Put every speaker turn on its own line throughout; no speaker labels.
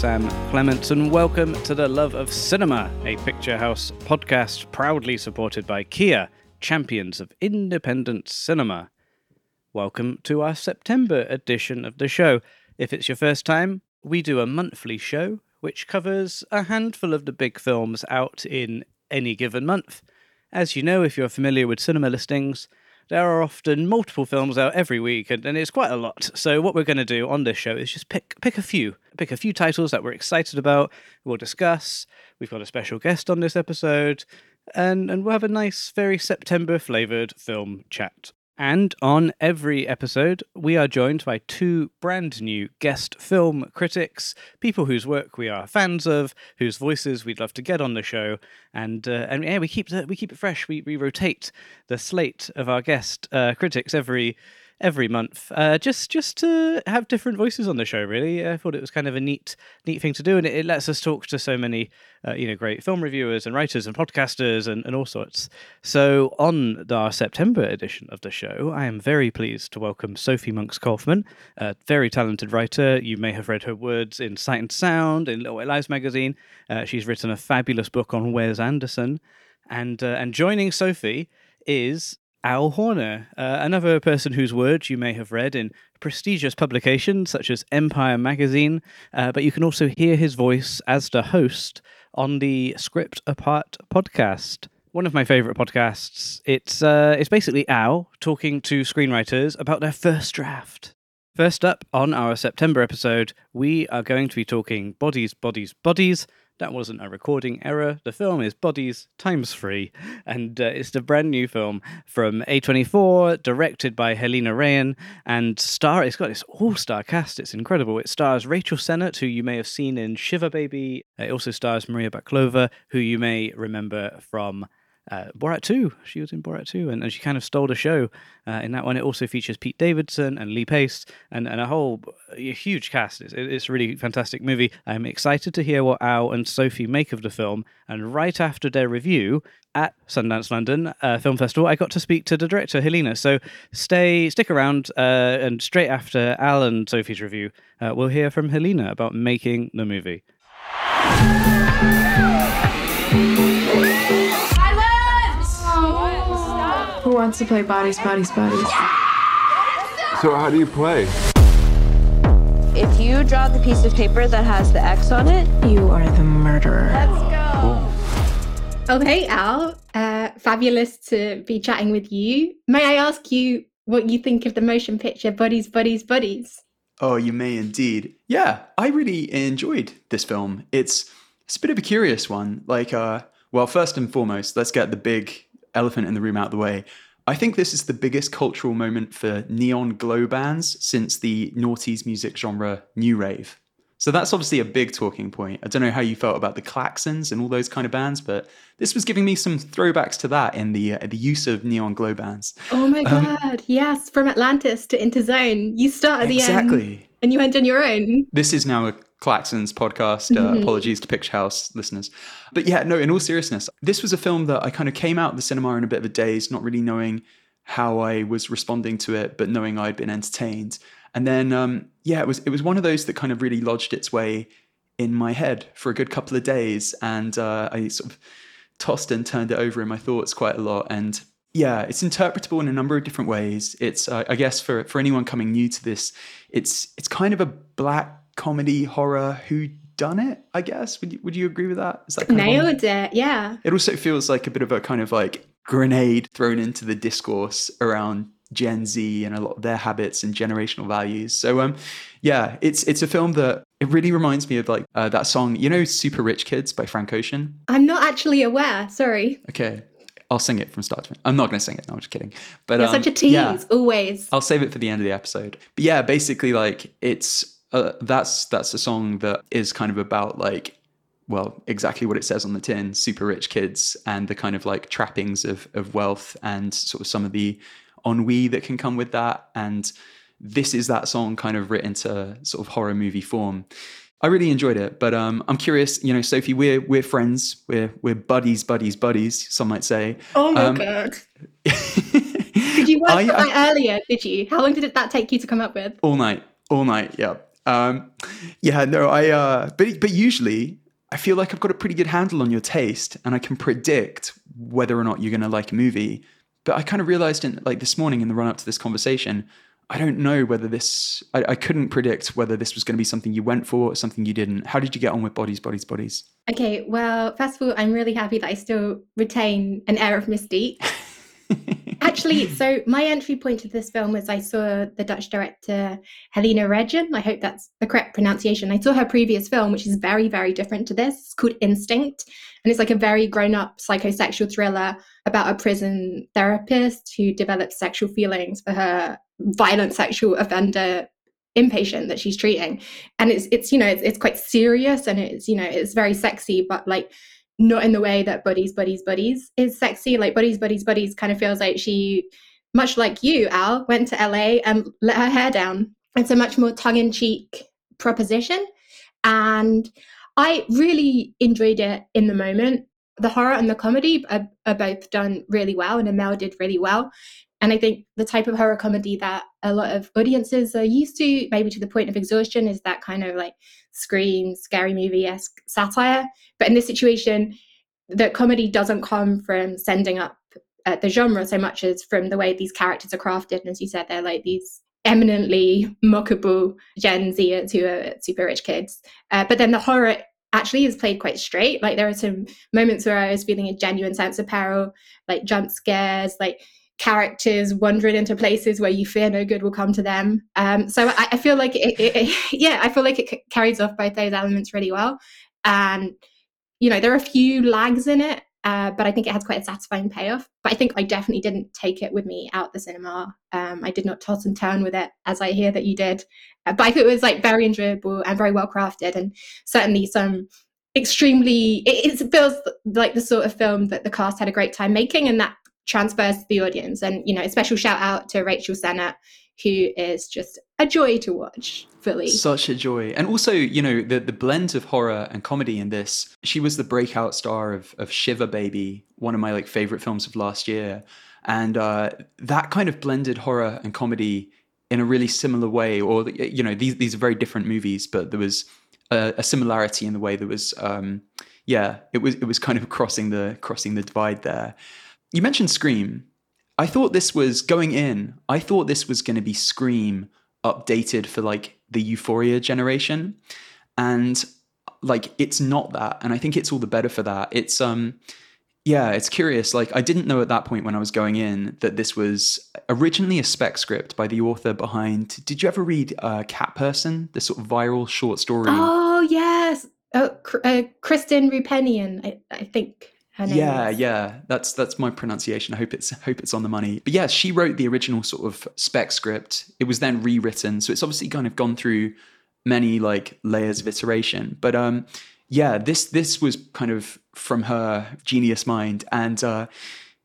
Sam Clements, and welcome to the Love of Cinema, a Picturehouse podcast proudly supported by Kia, champions of independent cinema. Welcome to our September edition of the show. If it's your first time, we do a monthly show which covers a handful of the big films out in any given month. As you know, if you're familiar with cinema listings, there are often multiple films out every week, and, and it's quite a lot. So what we're going to do on this show is just pick pick a few, pick a few titles that we're excited about. We'll discuss. We've got a special guest on this episode, and and we'll have a nice, very September flavored film chat. And on every episode, we are joined by two brand new guest film critics, people whose work we are fans of, whose voices we'd love to get on the show, and uh, and yeah, we keep the, we keep it fresh. We we rotate the slate of our guest uh, critics every every month, uh, just just to have different voices on the show. Really, I thought it was kind of a neat neat thing to do, and it, it lets us talk to so many uh, you know great film reviewers and writers and podcasters and, and all sorts. So on our September edition of the show, I am very pleased to welcome Sophie Monks Kaufman, a very talented writer. You may have read her words in Sight and Sound in Little White Lies magazine. Uh, she's written a fabulous book on Wes Anderson, and uh, and joining Sophie is Al Horner, uh, another person whose words you may have read in prestigious publications such as Empire magazine, uh, but you can also hear his voice as the host on the Script Apart podcast. One of my favorite podcasts. It's uh, it's basically Al talking to screenwriters about their first draft. First up on our September episode, we are going to be talking bodies, bodies, bodies that wasn't a recording error. The film is Bodies times three, and uh, it's the brand new film from A24, directed by Halina Reijn, and star. It's got this all-star cast. It's incredible. It stars Rachel Sennott, who you may have seen in Shiva Baby. It also stars Maria Bakalova, who you may remember from uh, Borat 2. She was in Borat 2, and, and she kind of stole the show uh, in that one. It also features Pete Davidson and Lee Pace and, and a whole a huge cast. It's, it's a really fantastic movie. I'm excited to hear what Al and Sophie make of the film. And right after their review at Sundance London uh, Film Festival, I got to speak to the director, Halina. So stay, stick around, uh, and straight after Al and Sophie's review, uh, we'll hear from Halina about making the movie.
Who wants to play bodies, bodies, bodies?
So how do you play?
If you draw the piece of paper that has the X on it,
You are the murderer. Let's go.
Oh, hey, Al. Uh, fabulous to be chatting with you. May I ask you what you think of the motion picture Buddies, Buddies, Buddies?
Oh, you may indeed. Yeah, I really enjoyed this film. It's it's a bit of a curious one. Like, uh, well, first and foremost, let's get the big elephant in the room out of the way. I think this is the biggest cultural moment for neon glow bands since the noughties music genre new rave. So that's obviously a big talking point. I don't know how you felt about the Klaxons and all those kind of bands, but this was giving me some throwbacks to that in the uh, the use of neon glow bands.
Oh my
Um,
god, yes, from Atlantis to Interzone. You start at the end
Exactly.
And you went on your own.
This is now a Klaxons podcast. Uh,
Mhm.
apologies to Picturehouse listeners. But yeah, no, in all seriousness, this was a film that I kind of came out of the cinema in a bit of a daze, not really knowing how I was responding to it, but knowing I'd been entertained. And then, um, yeah, it was it was one of those that kind of really lodged its way in my head for a good couple of days, and uh, I sort of tossed and turned it over in my thoughts quite a lot. And yeah, it's interpretable in a number of different ways. It's, uh, I guess, for for anyone coming new to this, it's it's kind of a black comedy horror who done it. I guess would you, would you agree with that? Is that kind of
Nailed it, yeah.
it also feels like a bit of a kind of like grenade thrown into the discourse around Gen Z and a lot of their habits and generational values. So um yeah, it's it's a film that it really reminds me of like uh, that song, you know, Super Rich Kids by Frank Ocean.
I'm not actually aware, sorry.
Okay. I'll sing it from start to finish. I'm not going to sing it. No, I'm just kidding. But
You're
um,
such a tease,
yeah.
always.
I'll save it for the end of the episode. But yeah, basically, like it's uh, that's that's a song that is kind of about like well exactly what it says on the tin super rich kids and the kind of like trappings of of wealth and sort of some of the ennui that can come with that and this is that song kind of written to sort of horror movie form I really enjoyed it, but um, I'm curious. You know, Sophie, we're we're friends. We're we're buddies, buddies, buddies. Some might say.
Oh my
Um,
god. Did you work
I-
on
I-
that earlier, did you? How long did it, that take you to come up with?
all night all night yeah Um, yeah, no, I. Uh, but but usually, I feel like I've got a pretty good handle on your taste, and I can predict whether or not you're going to like a movie. But I kind of realized in like this morning in the run up to this conversation, I don't know whether this. I, I couldn't predict whether this was going to be something you went for or something you didn't. How did you get on with bodies, bodies, bodies?
Okay, well, first of all, I'm really happy that I still retain an air of mystique. Actually, so my entry point to this film was I saw the Dutch director Halina Reijn. I hope that's the correct pronunciation. I saw her previous film, which is very, very different to this. It's called Instinct. And it's like a very grown up psychosexual thriller about a prison therapist who develops sexual feelings for her violent sexual offender inpatient that she's treating. And it's it's you know it's, it's quite serious and it's you know it's very sexy but like not in the way that buddies buddies buddies is sexy. Like buddies buddies buddies kind of feels like she much like you al went to la and let her hair down. It's a much more tongue-in-cheek proposition. And i really enjoyed it in the moment. The horror and the comedy are, are both done really well and Amel did really well and I think the type of horror comedy that a lot of audiences are used to, maybe to the point of exhaustion, is that kind of like scream, scary movie esque satire. But in this situation, the comedy doesn't come from sending up uh, the genre so much as from the way these characters are crafted. And as you said, they're like these eminently mockable Gen Zers who are super rich kids. Uh, but then the horror actually is played quite straight. Like there are some moments where I was feeling a genuine sense of peril, like jump scares, like characters wandering into places where you fear no good will come to them. Um, so I, I, feel like it, it, it, yeah, I feel like it c- carries off both those elements really well. And you know, there are a few lags in it, uh, but I think it has quite a satisfying payoff. But I think I definitely didn't take it with me out the cinema. Um, I did not toss and turn with it as I hear that you did. Uh, but I thought it was like very enjoyable and very well crafted, and certainly some extremely it, it feels like the sort of film that the cast had a great time making and that transfers to the audience. And, you know, a special shout out to Rachel Sennott, who is just a joy to watch fully.
Such a joy. And also, you know, the, the blend of horror and comedy in this, she was the breakout star of, of Shiva Baby, one of my like favorite films of last year. And uh, that kind of blended horror and comedy in a really similar way, or, you know, these, these are very different movies, but there was a, a similarity in the way there was, um, yeah, it was, it was kind of crossing the, crossing the divide there. You mentioned Scream. I thought this was going in, I thought this was going to be Scream updated for like the Euphoria generation. And like it's not that. And I think it's all the better for that. It's um yeah, it's curious. Like I didn't know at that point when I was going in that this was originally a spec script by the author behind. Did you ever read uh, Cat Person, the sort of viral short story?
Oh yes, oh, uh, Kristen Roupenian, I, I think
yeah, yeah, that's that's my pronunciation. I hope it's hope it's on the money. But yeah, she wrote the original sort of spec script. It was then rewritten, so it's obviously kind of gone through many like layers of iteration. But um, yeah, this this was kind of from her genius mind, and uh,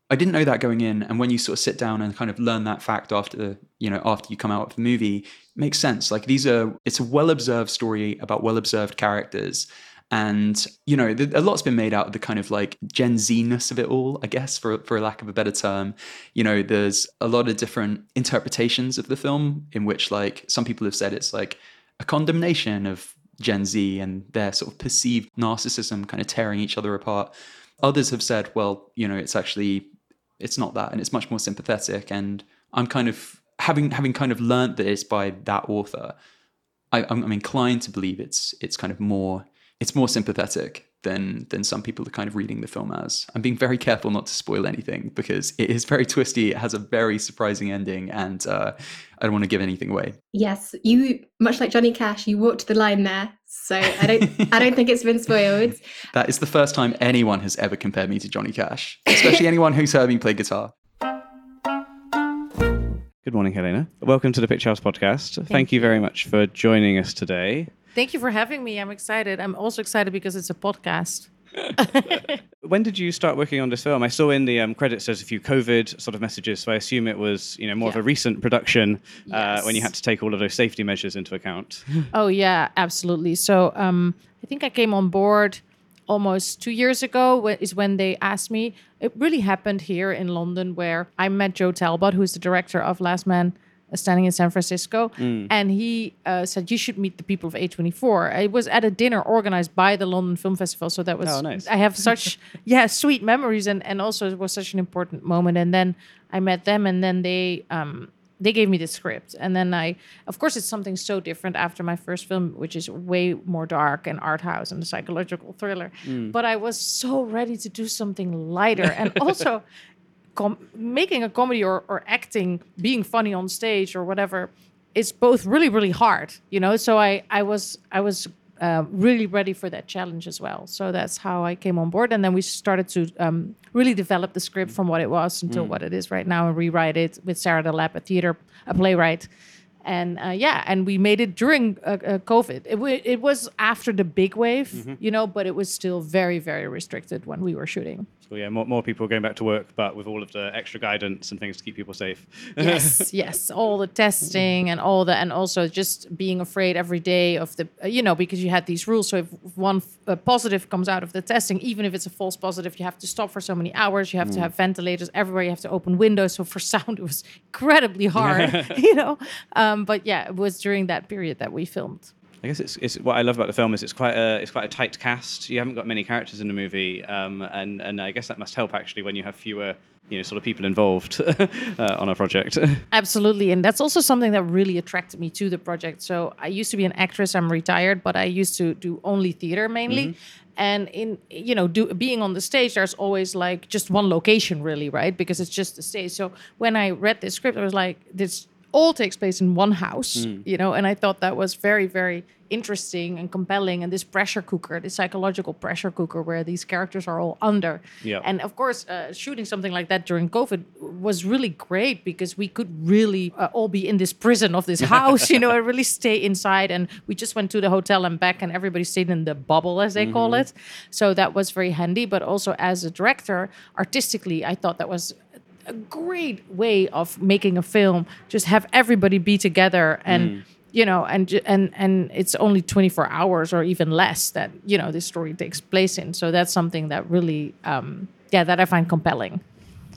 I didn't know that going in. And when you sort of sit down and kind of learn that fact after the you know after you come out of the movie, makes sense. Like these are it's a well observed story about well observed characters and, you know, a lot's been made out of the kind of like Gen Z ness of it all, I guess, for, for lack of a better term. You know, there's a lot of different interpretations of the film in which, like, some people have said it's like a condemnation of Gen Z and their sort of perceived narcissism kind of tearing each other apart. Others have said, well, you know, it's actually it's not that and it's much more sympathetic and I'm kind of having having kind of learnt this by that author I, I'm inclined to believe it's it's kind of more it's more sympathetic than than some people are kind of reading the film as. I'm being very careful not to spoil anything because it is very twisty. It has a very surprising ending, and uh, I don't want to give anything away.
Yes, you much like Johnny Cash, you walked the line there. So I don't I don't think it's been spoiled.
That is the first time anyone has ever compared me to Johnny Cash, especially anyone who's heard me play guitar.
Good morning, Halina. Welcome to the Picturehouse podcast. Thank, Thank you very much for joining us today.
Thank you for having me. I'm excited. I'm also excited because it's a podcast.
when did you start working on this film? I saw in the um, credits there's a few COVID sort of messages, so I assume it was you know more yeah. of a recent production uh, when you had to take all of those safety measures into account.
oh yeah, absolutely. So um, I think I came on board almost two years ago is when they asked me. It really happened here in London where I met Joe Talbot, who's the director of Last Man standing in San Francisco,
Mm.
and he uh, said you should meet the people of A24. It was at a dinner organized by the London Film Festival, so that was
Oh, nice.
I have such yeah sweet memories, and and also it was such an important moment. And then I met them, and then they um they gave me the script, and then I of course it's something so different after my first film, which is way more dark and art house and a psychological thriller. But I was so ready to do something lighter, and also com- making a comedy or, or acting, being funny on stage or whatever, it's both really really hard, you know. So I I was I was uh, really ready for that challenge as well. So that's how I came on board, and then we started to um, really develop the script from what it was until what it is right now, and rewrite it with Sarah DeLappe, a theater a playwright. And uh, yeah, and we made it during uh, uh, COVID. It, w- it was after the big wave, you know, but it was still very, very restricted when we were shooting.
So yeah, more, more people going back to work, but with all of the extra guidance and things to keep people safe.
yes yes all the testing and all the and also just being afraid every day of the uh, you know because you had these rules so if one uh, positive comes out of the testing even if it's a false positive you have to stop for so many hours you have to have ventilators everywhere you have to open windows. So for sound it was incredibly hard you know? Um, but yeah it was during that period that we filmed
I guess it's, it's what I love about the film is it's quite a it's quite a tight cast. You haven't got many characters in the movie, um, and and I guess that must help actually when you have fewer you know sort of people involved uh, on a project.
Absolutely. And that's also something that really attracted me to the project. So I used to be an actress, I'm retired, but I used to do only theater mainly. And in you know, do being on the stage, there's always like just one location really, right? Because it's just the stage. So when I read this script, I was like, this all takes place in one house, you know, and I thought that was very, very interesting and compelling. And this pressure cooker, this psychological pressure cooker, where these characters are all under.
Yeah.
And of course, uh, shooting something like that during COVID was really great because we could really uh, all be in this prison of this house, you know, and really stay inside. And we just went to the hotel and back, and everybody stayed in the bubble, as they call it. So that was very handy. But also, as a director, artistically, I thought that was a great way of making a film. Just have everybody be together and. You know, and and and it's only 24 hours or even less that you know this story takes place in. So that's something that really, um, yeah, that I find compelling.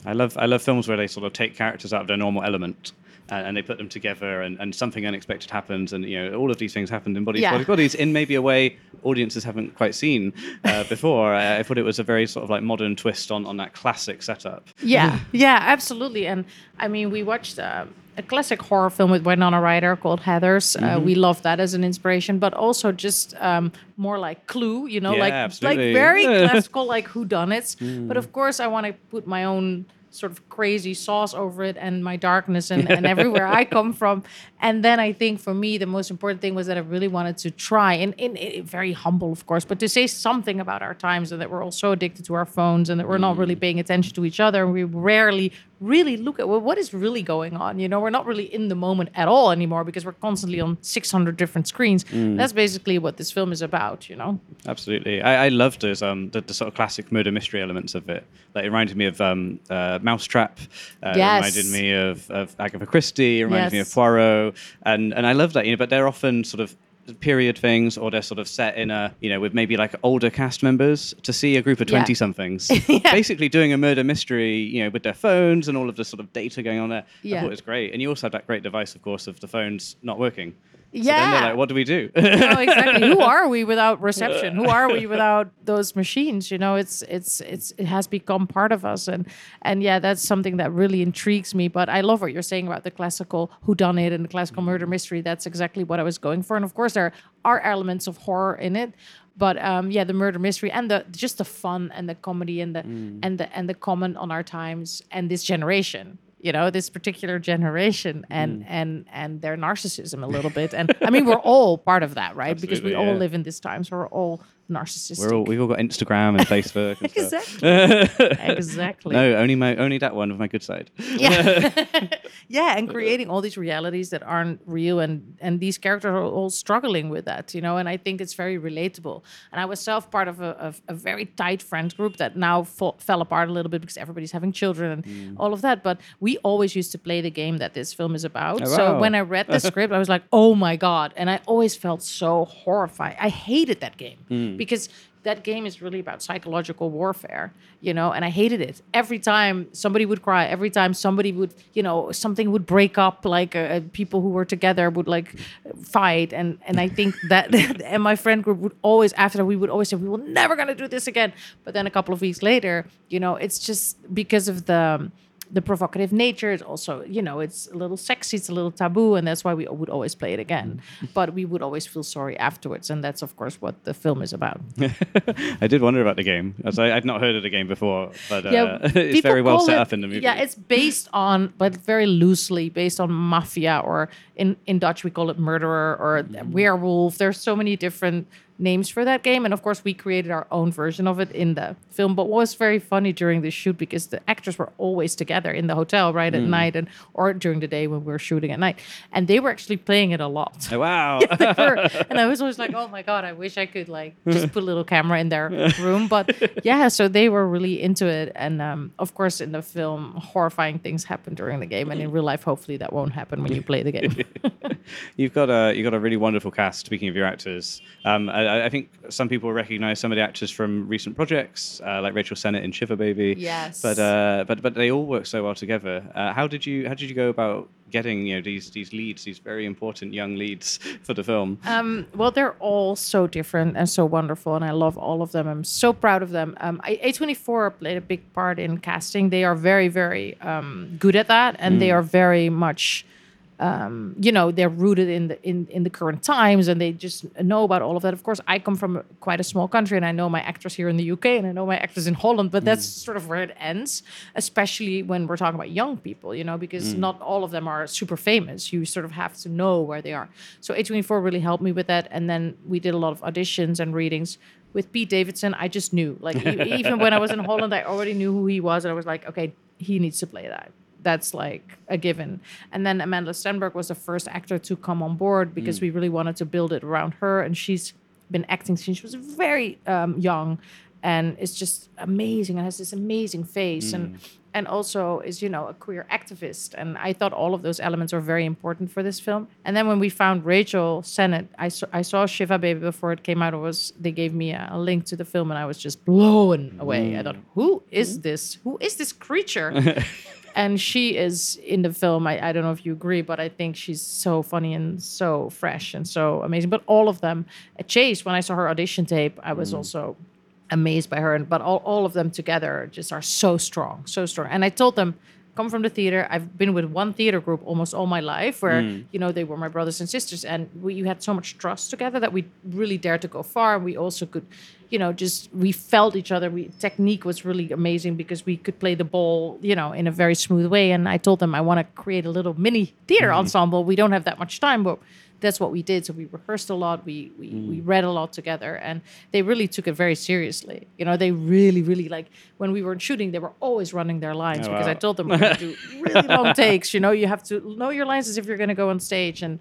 I love I love films where they sort of take characters out of their normal element. And, and they put them together, and, and something unexpected happens, and you know all of these things happened in bodies,
Yeah.
bodies, bodies, in maybe a way audiences haven't quite seen uh, before. I, I thought it was a very sort of like modern twist on on that classic setup.
Yeah, yeah, absolutely. And I mean, we watched uh, a classic horror film with Winona Ryder called Heathers. Uh, we love that as an inspiration, but also just um, more like Clue, you know,
Yeah,
like
absolutely.
like very classical, like whodunits. But of course, I want to put my own sort of crazy sauce over it and my darkness and, and everywhere I come from. And then I think for me, the most important thing was that I really wanted to try, and, and, and very humble, of course, but to say something about our times and that we're all so addicted to our phones and that we're not really paying attention to each other. And we rarely really look at well, what is really going on. You know, we're not really in the moment at all anymore because we're constantly on 600 different screens. That's basically what this film is about, you know?
Absolutely, I, I loved those um the, the sort of classic murder mystery elements of it. Like it reminded me of um uh, Mousetrap. Uh, it
Yes.
reminded me of, of Agatha Christie. It reminded me of Poirot, and and I love that. You know, but they're often sort of period things or they're sort of set in a you know with maybe like older cast members to see a group of
Yeah.
20 somethings basically doing a murder mystery you know with their phones and all of the sort of data going on there. I thought it was great. And you also had that great device of course of the phones not working so then they're
Yeah.
like what do we do
no, exactly. Who are we without reception? Who are we without those machines? You know, it's it's it's it has become part of us, and and yeah, that's something that really intrigues me. But I love what you're saying about the classical whodunit and the classical murder mystery. That's exactly what I was going for, and of course there are elements of horror in it. But um, yeah, the murder mystery and the just the fun and the comedy and the and the and the comment on our times and this generation you know this particular generation and mm. and and their narcissism a little bit. And i mean we're all part of that right? Because we
Absolutely,
all
yeah.
live in this time so we're all narcissistic.
We're all we've all got instagram and facebook and
exactly. Exactly.
No only my only that one of my good side.
Yeah. Yeah and creating all these realities that aren't real and and these characters are all struggling with that you know and i think it's very relatable. And i was self part of a, of a very tight friend group that now fell apart a little bit because everybody's having children and
Mm.
all of that but we always used to play the game that this film is about.
Oh,
so when i read the script i was like oh my god. And i always felt so horrified. I hated that game because that game is really about psychological warfare, you know, and I hated it. Every time somebody would cry, every time somebody would, you know, something would break up, like uh, people who were together would like fight. And, and I think that, and my friend group would always, after that, we would always say, we will never gonna do this again. But then a couple of weeks later, you know, it's just because of the, the provocative nature. It's also, you know, it's a little sexy, it's a little taboo, and that's why we would always play it again. But we would always feel sorry afterwards, and that's of course what the film is about.
I did wonder about the game, as I, I'd not heard of the game before, but uh,
Yeah,
it's very well set
it-
up in the movie.
Yeah, it's based on, but very loosely based on mafia, or in in Dutch we call it murderer or
Mm.
werewolf. There's so many different names for that game, and of course we created our own version of it in the film. But what was very funny during the shoot because the actors were always together in the hotel right
Mm.
at night and or during the day when we were shooting at night, and they were actually playing it a lot.
Oh, wow.
Were- and I was always like, oh my god, I wish I could like just put a little camera in their room. But yeah, so they were really into it, and um, of course, in the film, horrifying things happen during the game, and in real life, hopefully, that won't happen when you play the game.
You've got a you've got a really wonderful cast. Speaking of your actors, um, I, I think some people recognize some of the actors from recent projects, uh, like Rachel Sennott in Shiva Baby.
Yes.
But uh, but but they all work so well together. Uh, how did you how did you go about getting you know these these leads, these very important young leads for the film?
Um, well, they're all so different and so wonderful, and I love all of them. I'm so proud of them. Um, I- A24 played a big part in casting. They are very, very um, good at that, and they are very much, um, you know, they're rooted in the in, in the current times, and they just know about all of that. Of course, I come from quite a small country, and I know my actors here in the UK, and I know my actors in Holland, but that's sort of where it ends, especially when we're talking about young people, you know, because not all of them are super famous. You sort of have to know where they are. So A24 really helped me with that. And then we did a lot of auditions and readings. With Pete Davidson, I just knew. Like, even when I was in Holland, I already knew who he was. And I was like, okay, he needs to play that. That's like a given. And then Amandla Stenberg was the first actor to come on board because we really wanted to build it around her. And she's been acting since she was very um, young and is just amazing and has this amazing face and and also is you know a queer activist. And i thought all of those elements are very important for this film. And then when we found rachel sennott i saw, I saw shiva baby before it came out. It was they gave me a, a link to the film and i was just blown away. I thought who is mm-hmm. this? Who is this creature? And she is in the film. I, I don't know if you agree but i think she's so funny and so fresh and so amazing. But all of them uh, chase when i saw her audition tape i was mm. also amazed by her and but all, all of them together just are so strong so strong. And i told them come from the theater. I've been with one theater group almost all my life where hmm. you know they were my brothers and sisters and we you had so much trust together that we really dared to go far and we also could you know just we felt each other. We technique was really amazing because we could play the ball you know in a very smooth way and i told them i want to create a little mini theater hmm. ensemble. We don't have that much time but that's what we did. So we rehearsed a lot. We we, we read a lot together, and they really took it very seriously. You know, they really really like when we weren't shooting, they were always running their lines
Oh,
because I told them we're gonna do really long takes. You know, you have to know your lines as if you're going to go on stage, and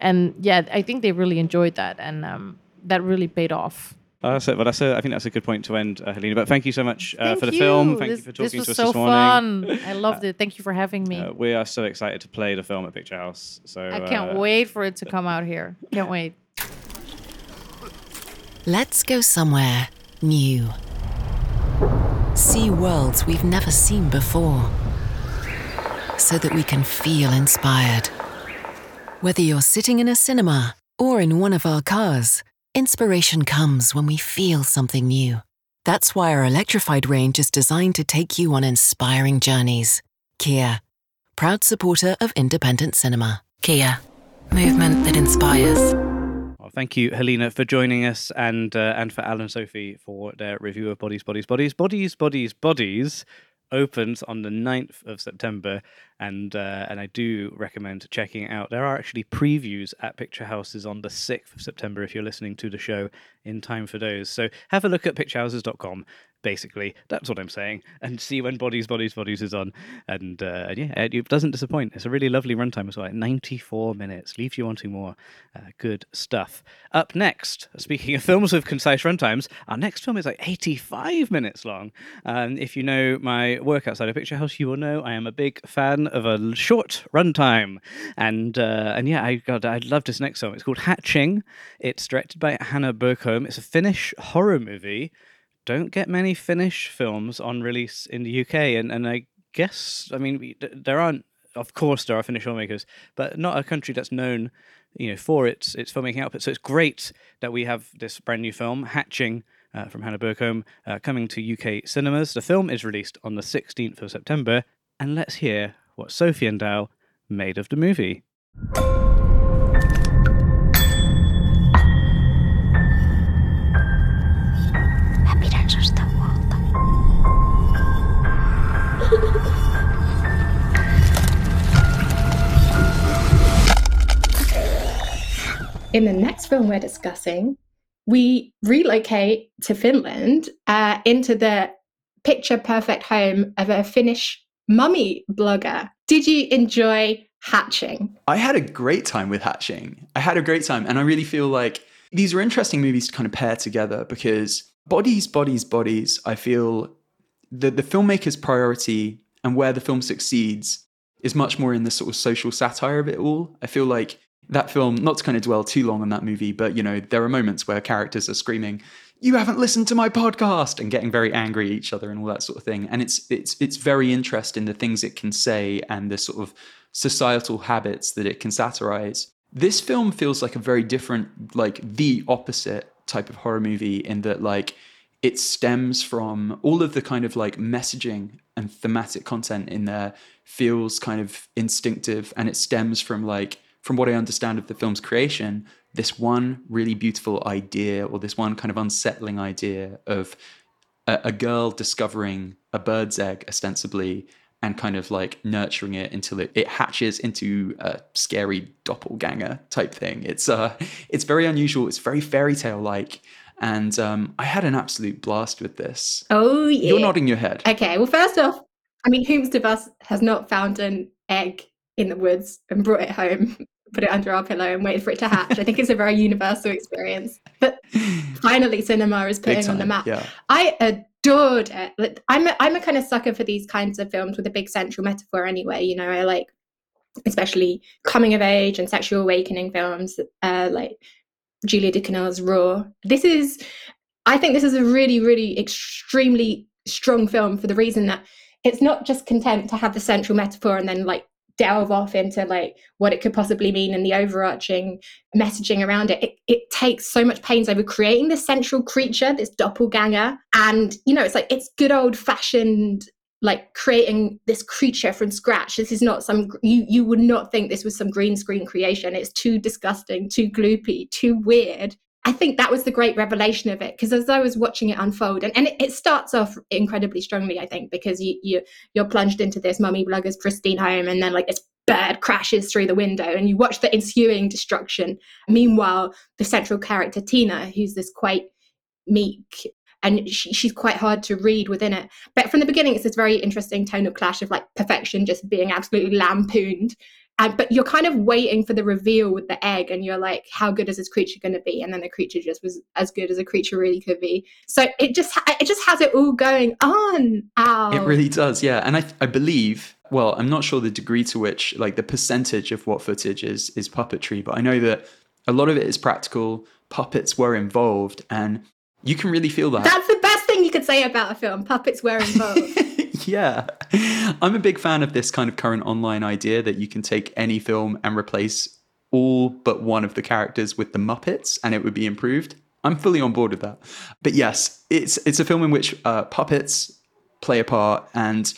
and yeah, I think they really enjoyed that, and um, that really paid off.
Oh, that's it. Well, that's a, I think that's a good point to end, uh, Halina. But thank you so much uh, for the
you.
film. Thank
this,
you for
this
talking
was
to us
so
this morning.
fun. I loved it. Thank you for having me.
Uh, we are so excited to play the film at Picturehouse. So
I can't
uh,
wait for it to come out here. Can't wait.
Let's go somewhere new. See worlds we've never seen before. So that we can feel inspired. Whether you're sitting in a cinema or in one of our cars, inspiration comes when we feel something new. That's why our electrified range is designed to take you on inspiring journeys. Kia, proud supporter of independent cinema. Kia, movement that inspires.
Well, thank you, Halina, for joining us, and uh, and for Al and Sophie for their review of Bodies, Bodies, Bodies, Bodies, Bodies, Bodies. Opens on the 9th of September, and uh, and I do recommend checking it out. There are actually previews at Picturehouses on the 6th of September if you're listening to the show in time for those. So have a look at picturehouses.com. Basically, that's what I'm saying, and see when Bodies, Bodies, Bodies is on. And uh, yeah, it it doesn't disappoint. It's a really lovely runtime as well. 94 minutes leaves you wanting more. Uh, good stuff. Up next, speaking of films with concise runtimes, our next film is like 85 minutes long. Um, if you know my work outside of Picturehouse, you will know I am a big fan of a short runtime, and uh, and yeah, I God, I love this next film. It's called Hatching. It's directed by Hanna Bergholm. It's a Finnish horror movie. Don't get many Finnish films on release in the UK, and and I guess I mean there aren't. Of course, there are Finnish filmmakers, but not a country that's known, you know, for its its filmmaking output. So it's great that we have this brand new film, Hatching, uh, from Hanna Bergholm, uh, coming to UK cinemas. The film is released on the 16th of September, and let's hear what Sophie and Al made of the movie.
Mä pidän susta huolta.
In the next film we're discussing, we relocate to Finland uh, into the picture perfect home of a Finnish mummy blogger. Did you enjoy Hatching?
I had a great time with Hatching. I had a great time. And I really feel like these are interesting movies to kind of pair together because bodies, bodies, bodies, I feel the, the filmmaker's priority and where the film succeeds is much more in the sort of social satire of it all. I feel like that film, not to kind of dwell too long on that movie, but you know, there are moments where characters are screaming, "You haven't listened to my podcast," and getting very angry at each other and all that sort of thing. And it's it's it's very interesting the things it can say and the sort of societal habits that it can satirize. This film feels like a very different, like the opposite type of horror movie in that like it stems from all of the kind of like messaging and thematic content in there feels kind of instinctive and it stems from like from what I understand of the film's creation, this one really beautiful idea or this one kind of unsettling idea of a, a girl discovering a bird's egg ostensibly and kind of like nurturing it until it, it hatches into a scary doppelganger type thing. It's uh it's very unusual, it's very fairy tale like. And um, I had an absolute blast with this.
Oh, yeah.
You're nodding your head.
Okay, well, first off, I mean, whomst of us has not found an egg in the woods and brought it home, put it under our pillow, and waited for it to hatch? I think it's a very universal experience. But finally, cinema is putting on the map.
Yeah.
I adored it. I'm a, I'm a kind of sucker for these kinds of films with a big central metaphor. Anyway, you know, I like especially coming of age and sexual awakening films, uh, like Julia Ducournau's Raw. This is, I think, this is a really, really extremely strong film for the reason that it's not just content to have the central metaphor and then like delve off into like what it could possibly mean and the overarching messaging around it. it it takes so much pains over creating this central creature this doppelganger and you know it's like it's good old fashioned like creating this creature from scratch. This is not some you you would not think this was some green screen creation. It's too disgusting too gloopy too weird I think that was the great revelation of it because as I was watching it unfold, and, and it, it starts off incredibly strongly, I think, because you, you you're plunged into this mummy blogger's pristine home, and then like this bird crashes through the window, and you watch the ensuing destruction. Meanwhile, the central character Tina, who's this quite meek and she, she's quite hard to read within it. But from the beginning, it's this very interesting tonal clash of like perfection just being absolutely lampooned. And, but you're kind of waiting for the reveal with the egg, and you're like, how good is this creature going to be? And then the creature just was as good as a creature really could be. So it just it just has it all going on. Ow.
It really does, yeah. And I, I believe, well, I'm not sure the degree to which, like, the percentage of what footage is is puppetry, but I know that a lot of it is practical. Puppets were involved, and you can really feel that.
That's the best thing you could say about a film. Puppets were involved.
yeah. I'm a big fan of this kind of current online idea that you can take any film and replace all but one of the characters with the Muppets and it would be improved. I'm fully on board with that. But yes, it's it's a film in which uh, puppets play a part and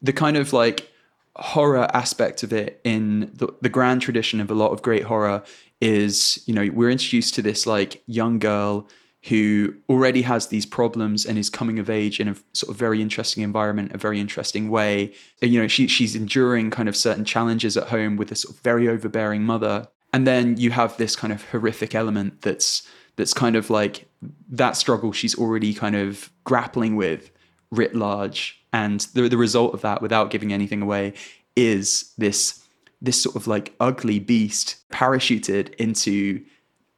the kind of like horror aspect of it in the, the grand tradition of a lot of great horror is, you know, we're introduced to this like young girl who already has these problems and is coming of age in a sort of very interesting environment, a very interesting way. You know, she she's enduring kind of certain challenges at home with a sort of very overbearing mother. And then you have this kind of horrific element that's that's kind of like that struggle she's already kind of grappling with writ large. And the the result of that, without giving anything away, is this this sort of like ugly beast parachuted into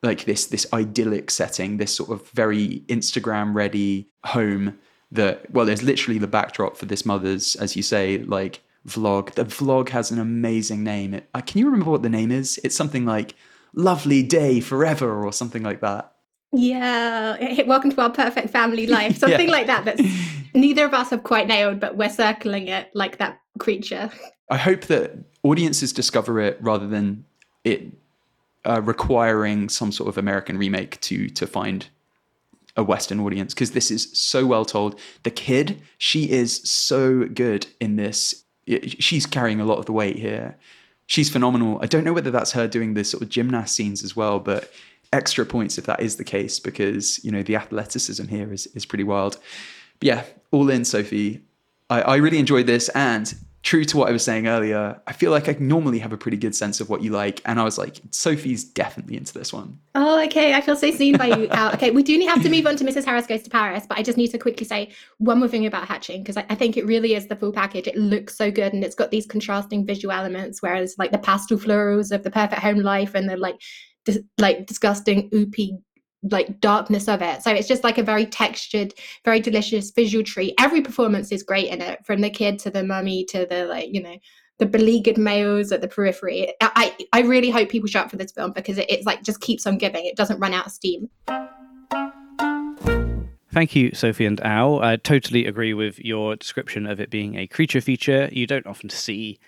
like this this idyllic setting, this sort of very Instagram ready home that well, there's literally the backdrop for this mother's, as you say, like vlog. The vlog has an amazing name. It, uh, can you remember what the name is? It's something like "Lovely Day Forever" or something like that.
Yeah, welcome to our perfect family life. Something
Yeah.
like that. That's neither of us have quite nailed, but we're circling it like that creature.
I hope that audiences discover it rather than it uh, requiring some sort of American remake to to find a Western audience because this is so well told. The kid, she is so good in this. She's carrying a lot of the weight here. She's phenomenal. I don't know whether that's her doing the sort of gymnast scenes as well, but extra points if that is the case because you know the athleticism here is is pretty wild. But yeah, all in, Sophie. I, I really enjoyed this, and true to what I was saying earlier, I feel like I normally have a pretty good sense of what you like, and I was like, Sophie's definitely into this one.
Oh, okay. I feel so seen by you. Okay, we do have to move on to Mrs. Harris Goes to Paris, but I just need to quickly say one more thing about Hatching because I, I think it really is the full package. It looks so good and it's got these contrasting visual elements, whereas like the pastel florals of the perfect home life and the like, dis- like disgusting oopy like darkness of it. So it's just like a very textured, very delicious visual treat. Every performance is great in it, from the kid to the mummy to the like, you know, the beleaguered males at the periphery. I, I really hope people show up for this film because it, it's like just keeps on giving. It doesn't run out of steam.
Thank you, Sophie and Al. I totally agree with your description of it being a creature feature. You don't often see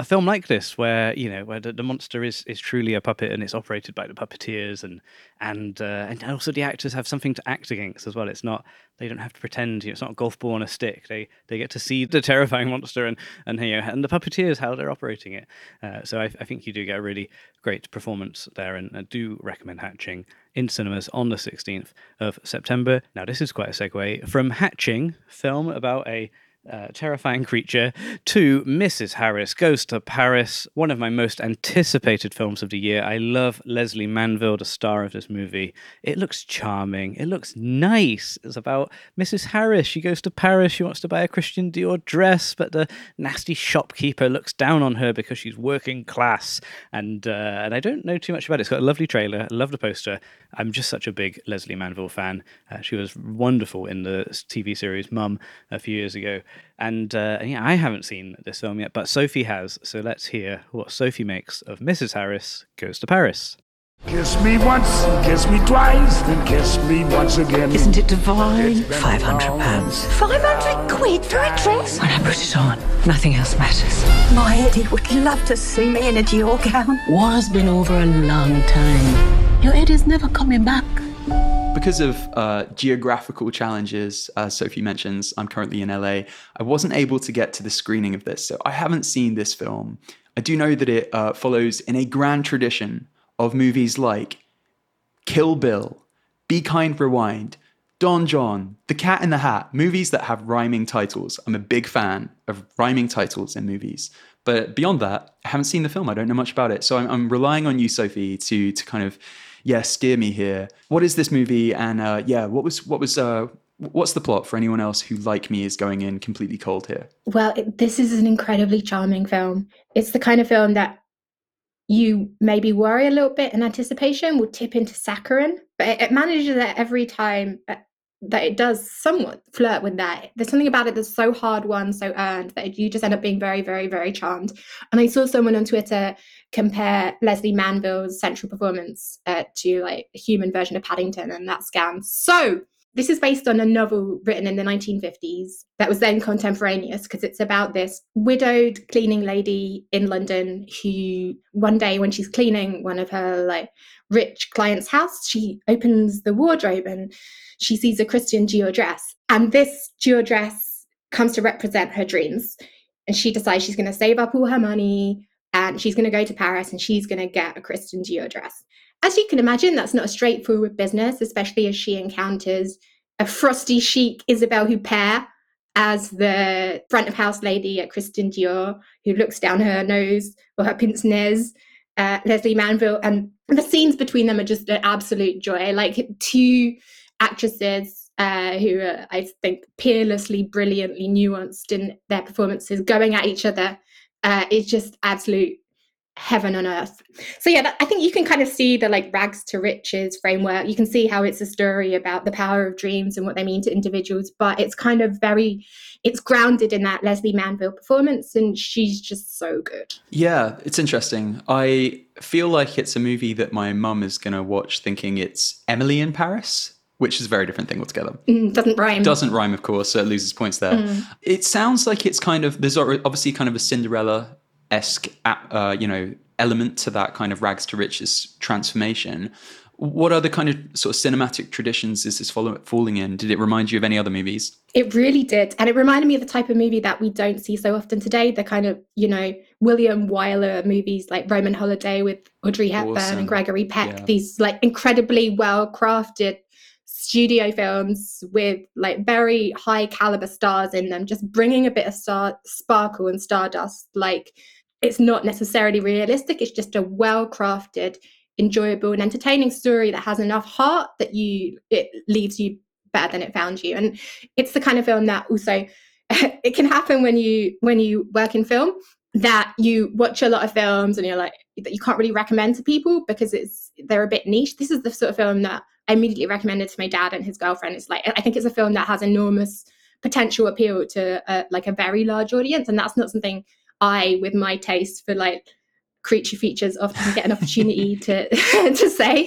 a film like this where you know where the, the monster is is truly a puppet and it's operated by the puppeteers and and uh, and also the actors have something to act against as well. It's not they don't have to pretend. You know, it's not a golf ball on a stick. They they get to see the terrifying monster and and you know and the puppeteers how they're operating it. Uh, so I, I think you do get a really great performance there, and I do recommend Hatching in cinemas on the 16th of September. Now this is quite a segue from Hatching, film about a uh, terrifying creature, to Mrs. Harris Goes to Paris, one of my most anticipated films of the year. I love Lesley Manville, the star of this movie. It looks charming. It looks nice. It's about Mrs. Harris. She goes to Paris. She wants to buy a Christian Dior dress, but the nasty shopkeeper looks down on her because she's working class. And uh, and I don't know too much about it. It's got a lovely trailer. I love the poster. I'm just such a big Lesley Manville fan. Uh, she was wonderful in the TV series Mum a few years ago. And uh, yeah, I haven't seen this film yet, but Sophie has. So let's hear what Sophie makes of Mrs. Harris Goes to Paris.
Kiss me once, kiss me twice, then kiss me once again.
Isn't it divine?
It's been a
Five hundred pounds.
500 quid for a dress?
When I put it on, nothing else matters.
My Eddie would love to see me in a Dior gown.
War's been over a long time. Your Eddie's never coming back.
Because of uh, geographical challenges, as Sophie mentions, I'm currently in LA. I wasn't able to get to the screening of this, so I haven't seen this film. I do know that it uh, follows in a grand tradition of movies like Kill Bill, Be Kind Rewind, Don Jon, The Cat in the Hat, movies that have rhyming titles. I'm a big fan of rhyming titles in movies. But beyond that, I haven't seen the film. I don't know much about it. So I'm, I'm relying on you, Sophie, to to kind of yeah steer me here. What is this movie? And uh, yeah, what was what was uh, what's the plot for anyone else who, like me, is going in completely cold here?
Well, it, this is an incredibly charming film. It's the kind of film that you maybe worry a little bit in anticipation will tip into saccharine, but it, it manages it every time uh, that it does somewhat flirt with that. There's something about it that's so hard won, so earned that you just end up being very, very, very charmed. And I saw someone on Twitter compare Lesley Manville's central performance uh, to like a human version of Paddington, and that scans. So this is based on a novel written in the 1950s that was then contemporaneous because it's about this widowed cleaning lady in London who one day when she's cleaning one of her like rich client's house, she opens the wardrobe and she sees a Christian Dior dress. And this Dior dress comes to represent her dreams. And she decides she's going to save up all her money and she's going to go to Paris and she's going to get a Christian Dior dress. As you can imagine, that's not a straightforward business, especially as she encounters a frosty chic Isabelle Huppert as the front of house lady at Christian Dior, who looks down her nose or her pince nez, uh, Lesley Manville. And the scenes between them are just an absolute joy. Like two actresses uh, who are, I think, peerlessly, brilliantly nuanced in their performances, going at each other. Uh, it's just absolute heaven on earth. So yeah, that, I think you can kind of see the like rags to riches framework. You can see how it's a story about the power of dreams and what they mean to individuals, but it's kind of very it's grounded in that Lesley Manville performance and she's just so good.
Yeah, it's interesting. I feel like it's a movie that my mum is going to watch thinking it's Emily in Paris which is a very different thing altogether.
Mm, doesn't rhyme.
Doesn't rhyme, of course, so it loses points there.
Mm.
It sounds like it's kind of there's obviously kind of a Cinderella esque, uh, you know, element to that kind of rags to riches transformation. What other kind of sort of cinematic traditions is this follow- falling in? Did it remind you of any other movies?
It really did. And it reminded me of the type of movie that we don't see so often today. The kind of, you know, William Wyler movies like Roman Holiday with Audrey Hepburn awesome. and Gregory Peck, yeah. these like incredibly well crafted studio films with like very high caliber stars in them, just bringing a bit of star- sparkle and stardust. Like it's not necessarily realistic, it's just a well crafted, enjoyable, and entertaining story that has enough heart that you it leaves you better than it found you. And it's the kind of film that also it can happen when you when you work in film that you watch a lot of films and you're like that you can't really recommend to people because it's they're a bit niche. This is the sort of film that I immediately recommended to my dad and his girlfriend. It's like I think it's a film that has enormous potential appeal to a, like a very large audience, and that's not something I, with my taste for like creature features, often get an opportunity to to say.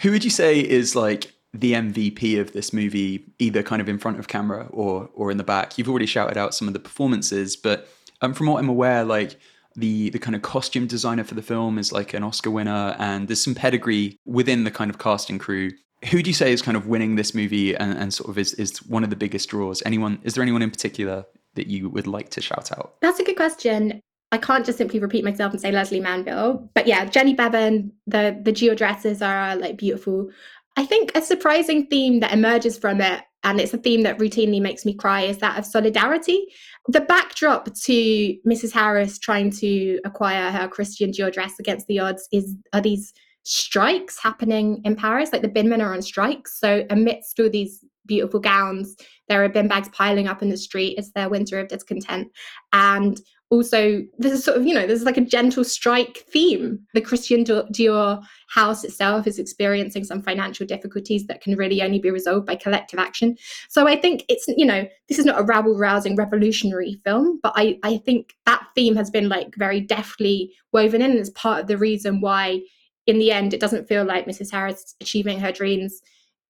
Who would you say is like the MVP of this movie, either kind of in front of camera or or in the back? You've already shouted out some of the performances, but um, from what I'm aware, like the the kind of costume designer for the film is like an Oscar winner, and there's some pedigree within the kind of casting crew. Who do you say is kind of winning this movie and, and sort of is, is one of the biggest draws? Anyone? Is there anyone in particular that you would like to shout out?
That's a good question. I can't just simply repeat myself and say Lesley Manville, but yeah, Jenny Beavan, the the Dior dresses are like beautiful. I think a surprising theme that emerges from it, and it's a theme that routinely makes me cry, is that of solidarity. The backdrop to Mrs. Harris trying to acquire her Christian Dior dress against the odds is are these strikes happening in Paris. Like the binmen are on strike. So amidst all these beautiful gowns, there are bin bags piling up in the street. It's their winter of discontent. And also this is sort of you know there's like a gentle strike theme the christian dior house itself is experiencing some financial difficulties that can really only be resolved by collective action so i think it's you know this is not a rabble rousing revolutionary film but i i think that theme has been like very deftly woven in and is part of the reason why in the end it doesn't feel like mrs harris achieving her dreams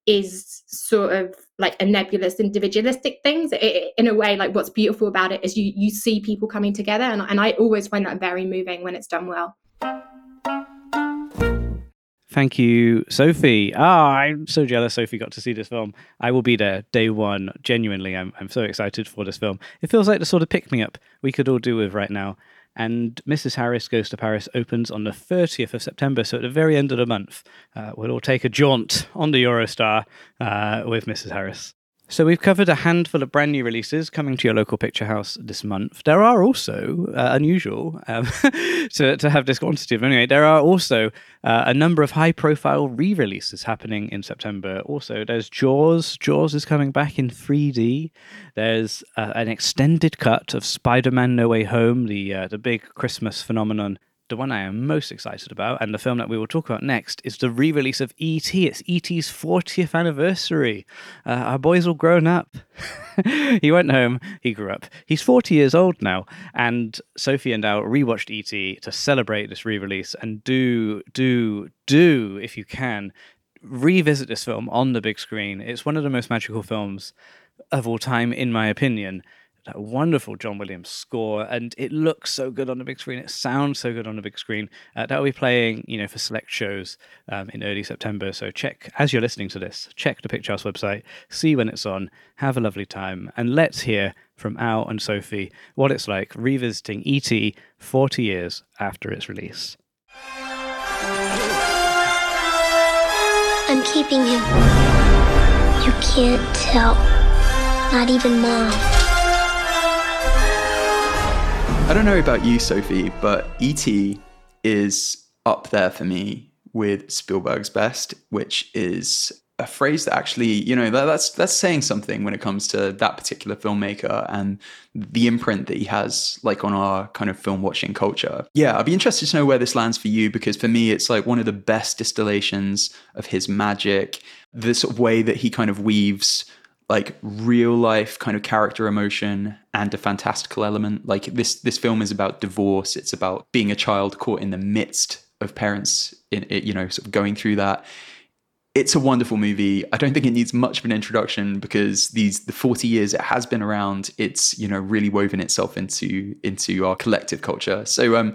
is sort of like a nebulous individualistic things it, in a way like what's beautiful about it is you you see people coming together and, and i always find that very moving when it's done well
Thank you, Sophie. Ah, I'm so jealous Sophie got to see this film. I will be there day one. Genuinely, I'm, I'm so excited for this film. It feels like the sort of pick me up we could all do with right now. And Mrs. Harris Goes to Paris opens on the 30th of September, so at the very end of the month, uh, we'll all take a jaunt on the Eurostar uh, with Mrs. Harris. So we've covered a handful of brand new releases coming to your local picture house this month. There are also uh, unusual um, to to have this quantity of anyway. There are also uh, a number of high profile re releases happening in September. Also, there's Jaws. Jaws is coming back in 3D. There's uh, an extended cut of Spider Man No Way Home, the uh, the big Christmas phenomenon the one I am most excited about, and the film that we will talk about next, is the re release of E.T. It's E.T.'s 40th anniversary. Uh, our boy's all grown up. he went home, he grew up. He's 40 years old now, and Sophie and Al rewatched E.T. to celebrate this re release. And do, do, do, if you can, revisit this film on the big screen. It's one of the most magical films of all time, in my opinion that wonderful John Williams score, and it looks so good on the big screen. It sounds so good on the big screen. Uh, that'll be playing, you know, for select shows um, in early September. So check as you're listening to this, check the Picturehouse website, see when it's on, have a lovely time, and let's hear from Al and Sophie what it's like revisiting ET 40 years after its release.
I'm keeping him. You can't tell. Not even mom.
I don't know about you, Sophie, but E.T. is up there for me with Spielberg's best, which is a phrase that actually, you know, that, that's that's saying something when it comes to that particular filmmaker and the imprint that he has, like on our kind of film watching culture. Yeah, I'd be interested to know where this lands for you because for me, it's like one of the best distillations of his magic, the sort of way that he kind of weaves like real life kind of character emotion and a fantastical element. Like this this film is about divorce. It's about being a child caught in the midst of parents in it, you know, sort of going through that it's a wonderful movie. I don't think it needs much of an introduction because these the 40 years it has been around, it's you know really woven itself into into our collective culture. So um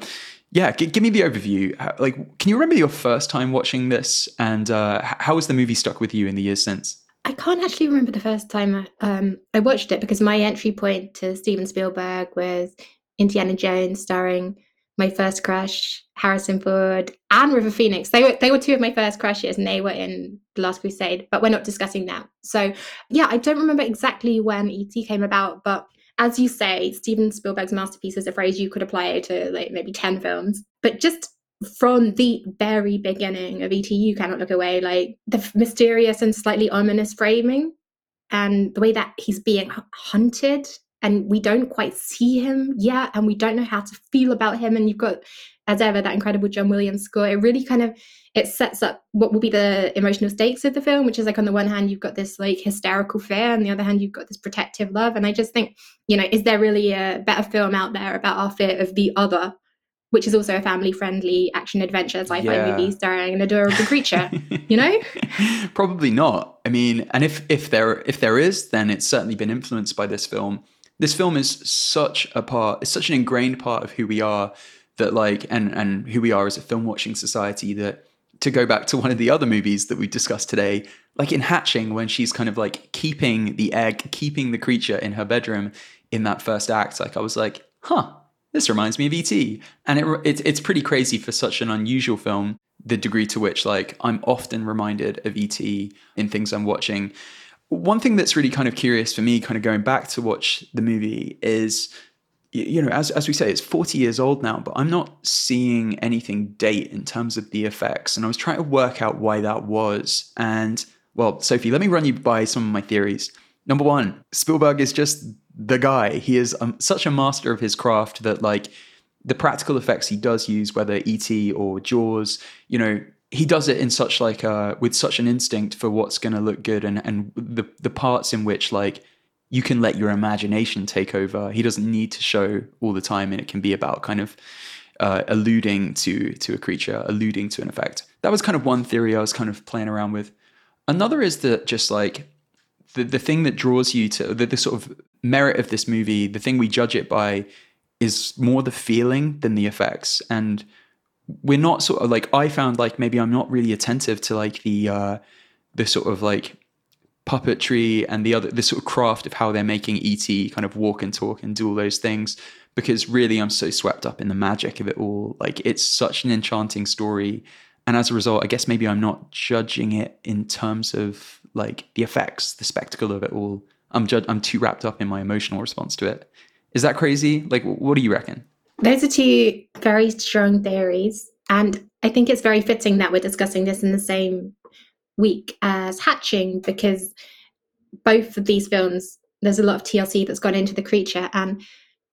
yeah, g- give me the overview. Like, can you remember your first time watching this, and uh, how has the movie stuck with you in the years since?
I can't actually remember the first time um, I watched it because my entry point to Steven Spielberg was Indiana Jones, starring my first crush, Harrison Ford, and River Phoenix. They were they were two of my first crushes, and they were in The Last Crusade. But we're not discussing that. So yeah, I don't remember exactly when ET came about, but as you say, Steven Spielberg's masterpiece is a phrase you could apply to like maybe ten films. But just from the very beginning of ET, you cannot look away. Like the mysterious and slightly ominous framing, and the way that he's being hunted and we don't quite see him yet and we don't know how to feel about him and you've got as ever that incredible john williams score it really kind of it sets up what will be the emotional stakes of the film which is like on the one hand you've got this like hysterical fear and the other hand you've got this protective love and i just think you know is there really a better film out there about our fear of the other which is also a family friendly action adventure sci-fi yeah. movie starring an adorable creature you know?
Probably not. I mean and if if there if there is then it's certainly been influenced by this film. This film is such a part it's such an ingrained part of who we are that like and and who we are as a film watching society that to go back to one of the other movies that we discussed today like in hatching when she's kind of like keeping the egg keeping the creature in her bedroom in that first act like i was like huh this reminds me of et and it, it it's pretty crazy for such an unusual film the degree to which like i'm often reminded of et in things i'm watching one thing that's really kind of curious for me, kind of going back to watch the movie, is you know, as as we say, it's 40 years old now, but I'm not seeing anything date in terms of the effects. And I was trying to work out why that was. And well, Sophie, let me run you by some of my theories. Number one, Spielberg is just the guy. He is um, such a master of his craft that like the practical effects he does use, whether ET or Jaws, you know, he does it in such like uh with such an instinct for what's going to look good and and the the parts in which like you can let your imagination take over he doesn't need to show all the time and it can be about kind of uh, alluding to to a creature alluding to an effect that was kind of one theory i was kind of playing around with another is that just like the, the thing that draws you to the, the sort of merit of this movie the thing we judge it by is more the feeling than the effects and we're not sort of like I found like maybe I'm not really attentive to like the uh the sort of like puppetry and the other the sort of craft of how they're making ET kind of walk and talk and do all those things because really I'm so swept up in the magic of it all. Like it's such an enchanting story. And as a result, I guess maybe I'm not judging it in terms of like the effects, the spectacle of it all. I'm ju- I'm too wrapped up in my emotional response to it. Is that crazy? Like, what do you reckon?
Those are two very strong theories. And I think it's very fitting that we're discussing this in the same week as Hatching, because both of these films, there's a lot of TLC that's gone into the creature. And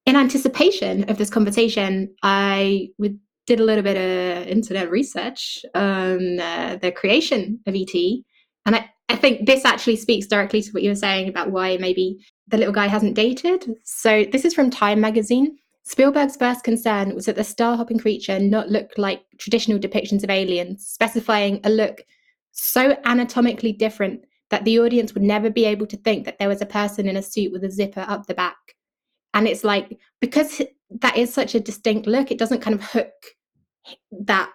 in anticipation of this conversation, I would, did a little bit of internet research on uh, the creation of ET. And I, I think this actually speaks directly to what you were saying about why maybe the little guy hasn't dated. So this is from Time magazine. Spielberg's first concern was that the star hopping creature not look like traditional depictions of aliens, specifying a look so anatomically different that the audience would never be able to think that there was a person in a suit with a zipper up the back. And it's like, because that is such a distinct look, it doesn't kind of hook that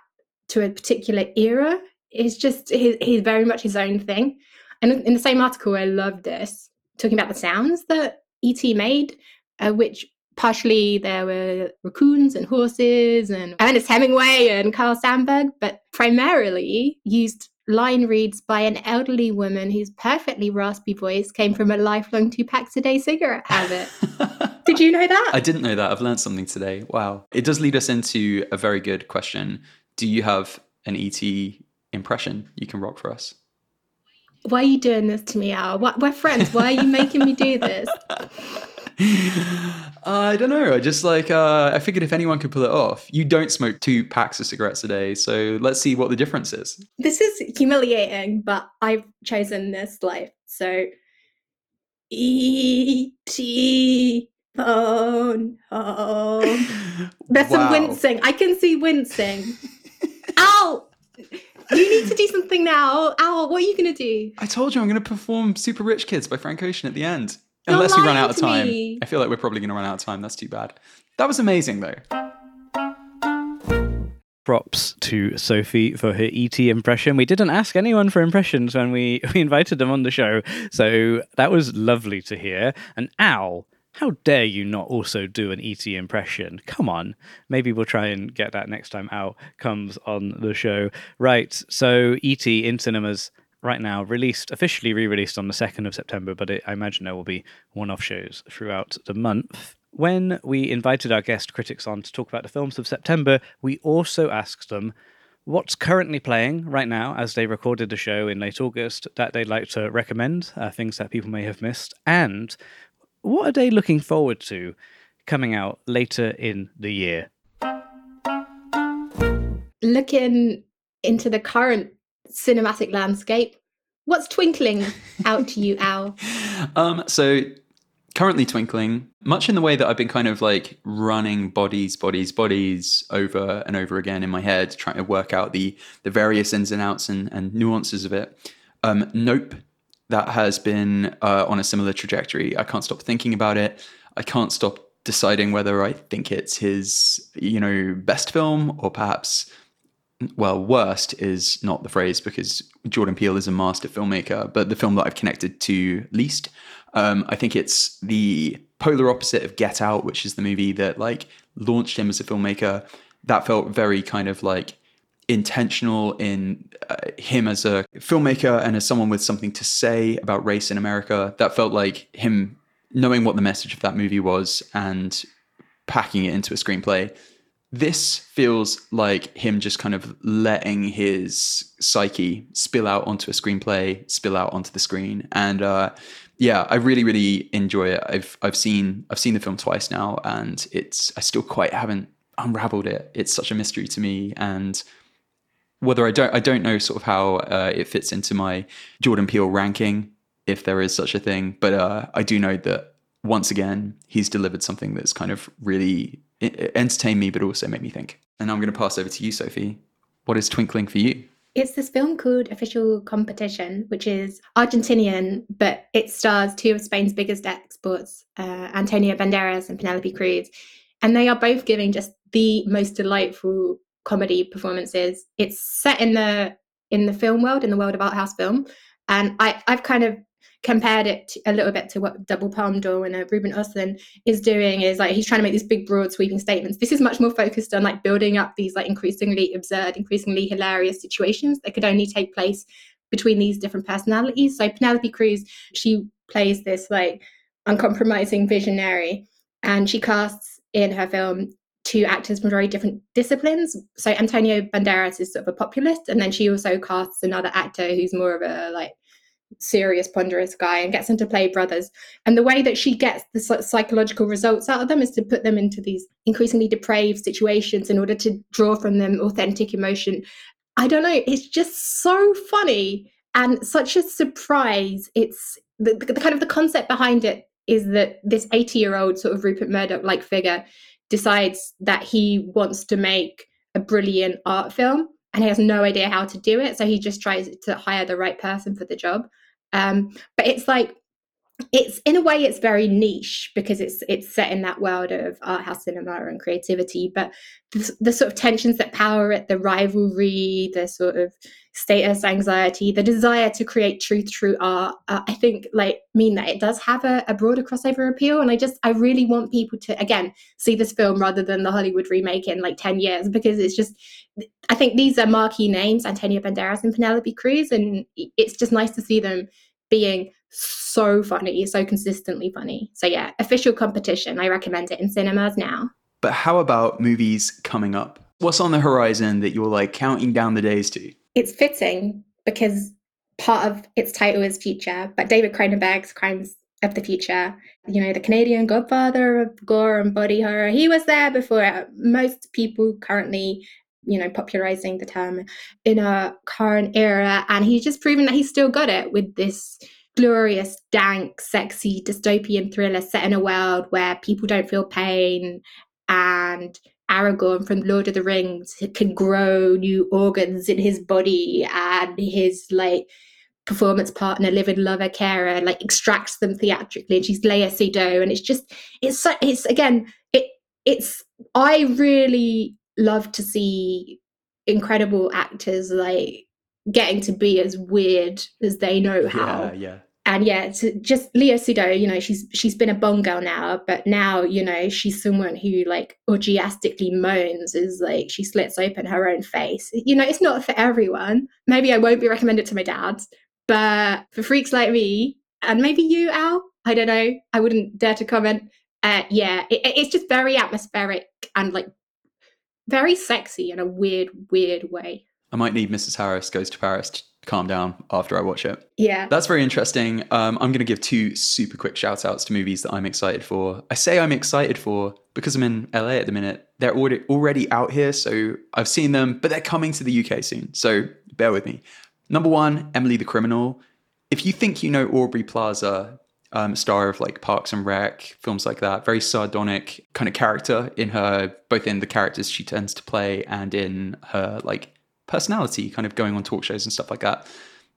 to a particular era. It's just, he's very much his own thing. And in the same article, I love this, talking about the sounds that E.T. made, uh, which partially there were raccoons and horses and Ernest Hemingway and Carl Sandburg, but primarily used line reads by an elderly woman whose perfectly raspy voice came from a lifelong two packs a day cigarette habit. Did you know that?
I didn't know that. I've learned something today. Wow. It does lead us into a very good question. Do you have an ET impression you can rock for us?
why are you doing this to me, Al? We're friends. Why are you making me do this?
I don't know. I just like uh, I figured if anyone could pull it off, you don't smoke two packs of cigarettes a day, so let's see what the difference is.
This is humiliating, but I've chosen this life. So E T phone home. There's some wincing. I can see wincing. Ow! You need to do something now. Ow, what are you gonna do?
I told you I'm going to perform Super Rich Kids by Frank Ocean at the end.
You're
Unless we run out of time.
me.
I feel like we're probably going to run out of time. That's too bad. That was amazing, though.
Props to Sophie for her ET impression. We didn't ask anyone for impressions when we, we invited them on the show, so that was lovely to hear. And Al, how dare you not also do an ET impression? Come on. Maybe we'll try and get that next time out comes on the show. Right, so ET in cinemas right now, released, officially re released on the 2nd of September, but it, I imagine there will be one off shows throughout the month. When we invited our guest critics on to talk about the films of September, we also asked them what's currently playing right now as they recorded the show in late August that they'd like to recommend, uh, things that people may have missed, and what are they looking forward to coming out later in the year?
Looking into the current cinematic landscape, what's twinkling out to you, Al?
Um, so currently twinkling, much in the way that I've been kind of like running bodies, bodies, bodies over and over again in my head, trying to work out the the various ins and outs and, and nuances of it. Um, nope, that has been uh, on a similar trajectory. I can't stop thinking about it. I can't stop deciding whether I think it's his, you know, best film or perhaps well, worst is not the phrase because Jordan Peele is a master filmmaker, but the film that I've connected to least. Um, I think it's the polar opposite of Get Out, which is the movie that like launched him as a filmmaker. That felt very kind of like intentional in uh, him as a filmmaker and as someone with something to say about race in America. That felt like him knowing what the message of that movie was and packing it into a screenplay. This feels like him just kind of letting his psyche spill out onto a screenplay, spill out onto the screen, and uh, yeah, I really, really enjoy it. I've I've seen I've seen the film twice now, and it's I still quite haven't unraveled it. It's such a mystery to me, and whether I don't I don't know sort of how uh, it fits into my Jordan Peele ranking, if there is such a thing, but uh, I do know that once again he's delivered something that's kind of really entertained me, but also made me think. And I'm going to pass over to you, Sophie. What is twinkling for you?
It's this film called Official Competition, which is Argentinian, but it stars two of Spain's biggest exports, uh, Antonio Banderas and Penelope Cruz. And they are both giving just the most delightful comedy performances. It's set in the in the film world, in the world of art house film. And I, I've kind of compared it to, a little bit to what Double Palme d'Or and Ruben Östlund is doing is like he's trying to make these big broad sweeping statements this is much more focused on like building up these like increasingly absurd increasingly hilarious situations that could only take place between these different personalities so Penelope Cruz she plays this like uncompromising visionary and she casts in her film two actors from very different disciplines so Antonio Banderas is sort of a populist and then she also casts another actor who's more of a like serious, ponderous guy and gets them to play brothers. And the way that she gets the psychological results out of them is to put them into these increasingly depraved situations in order to draw from them authentic emotion. I don't know, it's just so funny and such a surprise. It's the, the, kind of the concept behind it is that this 80 year old sort of Rupert Murdoch like figure decides that he wants to make a brilliant art film and he has no idea how to do it. So he just tries to hire the right person for the job. Um, but it's like it's in a way it's very niche because it's it's set in that world of art house cinema and creativity but the, the sort of tensions that power it the rivalry the sort of status anxiety the desire to create truth through art uh, i think like mean that it does have a, a broader crossover appeal and i just i really want people to again see this film rather than the hollywood remake in like 10 years because it's just i think these are marquee names antonio banderas and penelope cruz and it's just nice to see them being so funny, so consistently funny. So yeah, official competition. I recommend it in cinemas now.
But how about movies coming up? What's on the horizon that you're like counting down the days to?
It's fitting because part of its title is future, but David Cronenberg's Crimes of the Future, you know, the Canadian godfather of gore and body horror, he was there before most people currently, you know, popularizing the term in a current era. And he's just proven that he's still got it with this glorious, dank, sexy dystopian thriller set in a world where people don't feel pain and Aragorn from Lord of the Rings can grow new organs in his body and his like performance partner, living lover, carer, like extracts them theatrically, and she's Léa Seydoux, and it's just it's so it's again it it's I really love to see incredible actors like getting to be as weird as they know how.
Yeah, yeah
and yeah, just Léa Seydoux, you know, she's she's been a Bond girl now, but now, you know, she's someone who like orgiastically moans is like she slits open her own face. You know, it's not for everyone. Maybe I won't be recommended to my dad, but for freaks like me, and maybe you, Al, I don't know, I wouldn't dare to comment. Uh, yeah, it, it's just very atmospheric and like very sexy in a weird, weird way.
I might need Mrs. Harris Goes to Paris to calm down after I watch it.
Yeah.
That's very interesting. Um, I'm going to give two super quick shout outs to movies that I'm excited for. I say I'm excited for because I'm in LA at the minute. They're already, already out here, so I've seen them, but they're coming to the UK soon. So bear with me. Number one, Emily the Criminal. If you think you know Aubrey Plaza, um, star of like Parks and Rec, films like that, very sardonic kind of character in her, both in the characters she tends to play and in her like personality, kind of going on talk shows and stuff like that.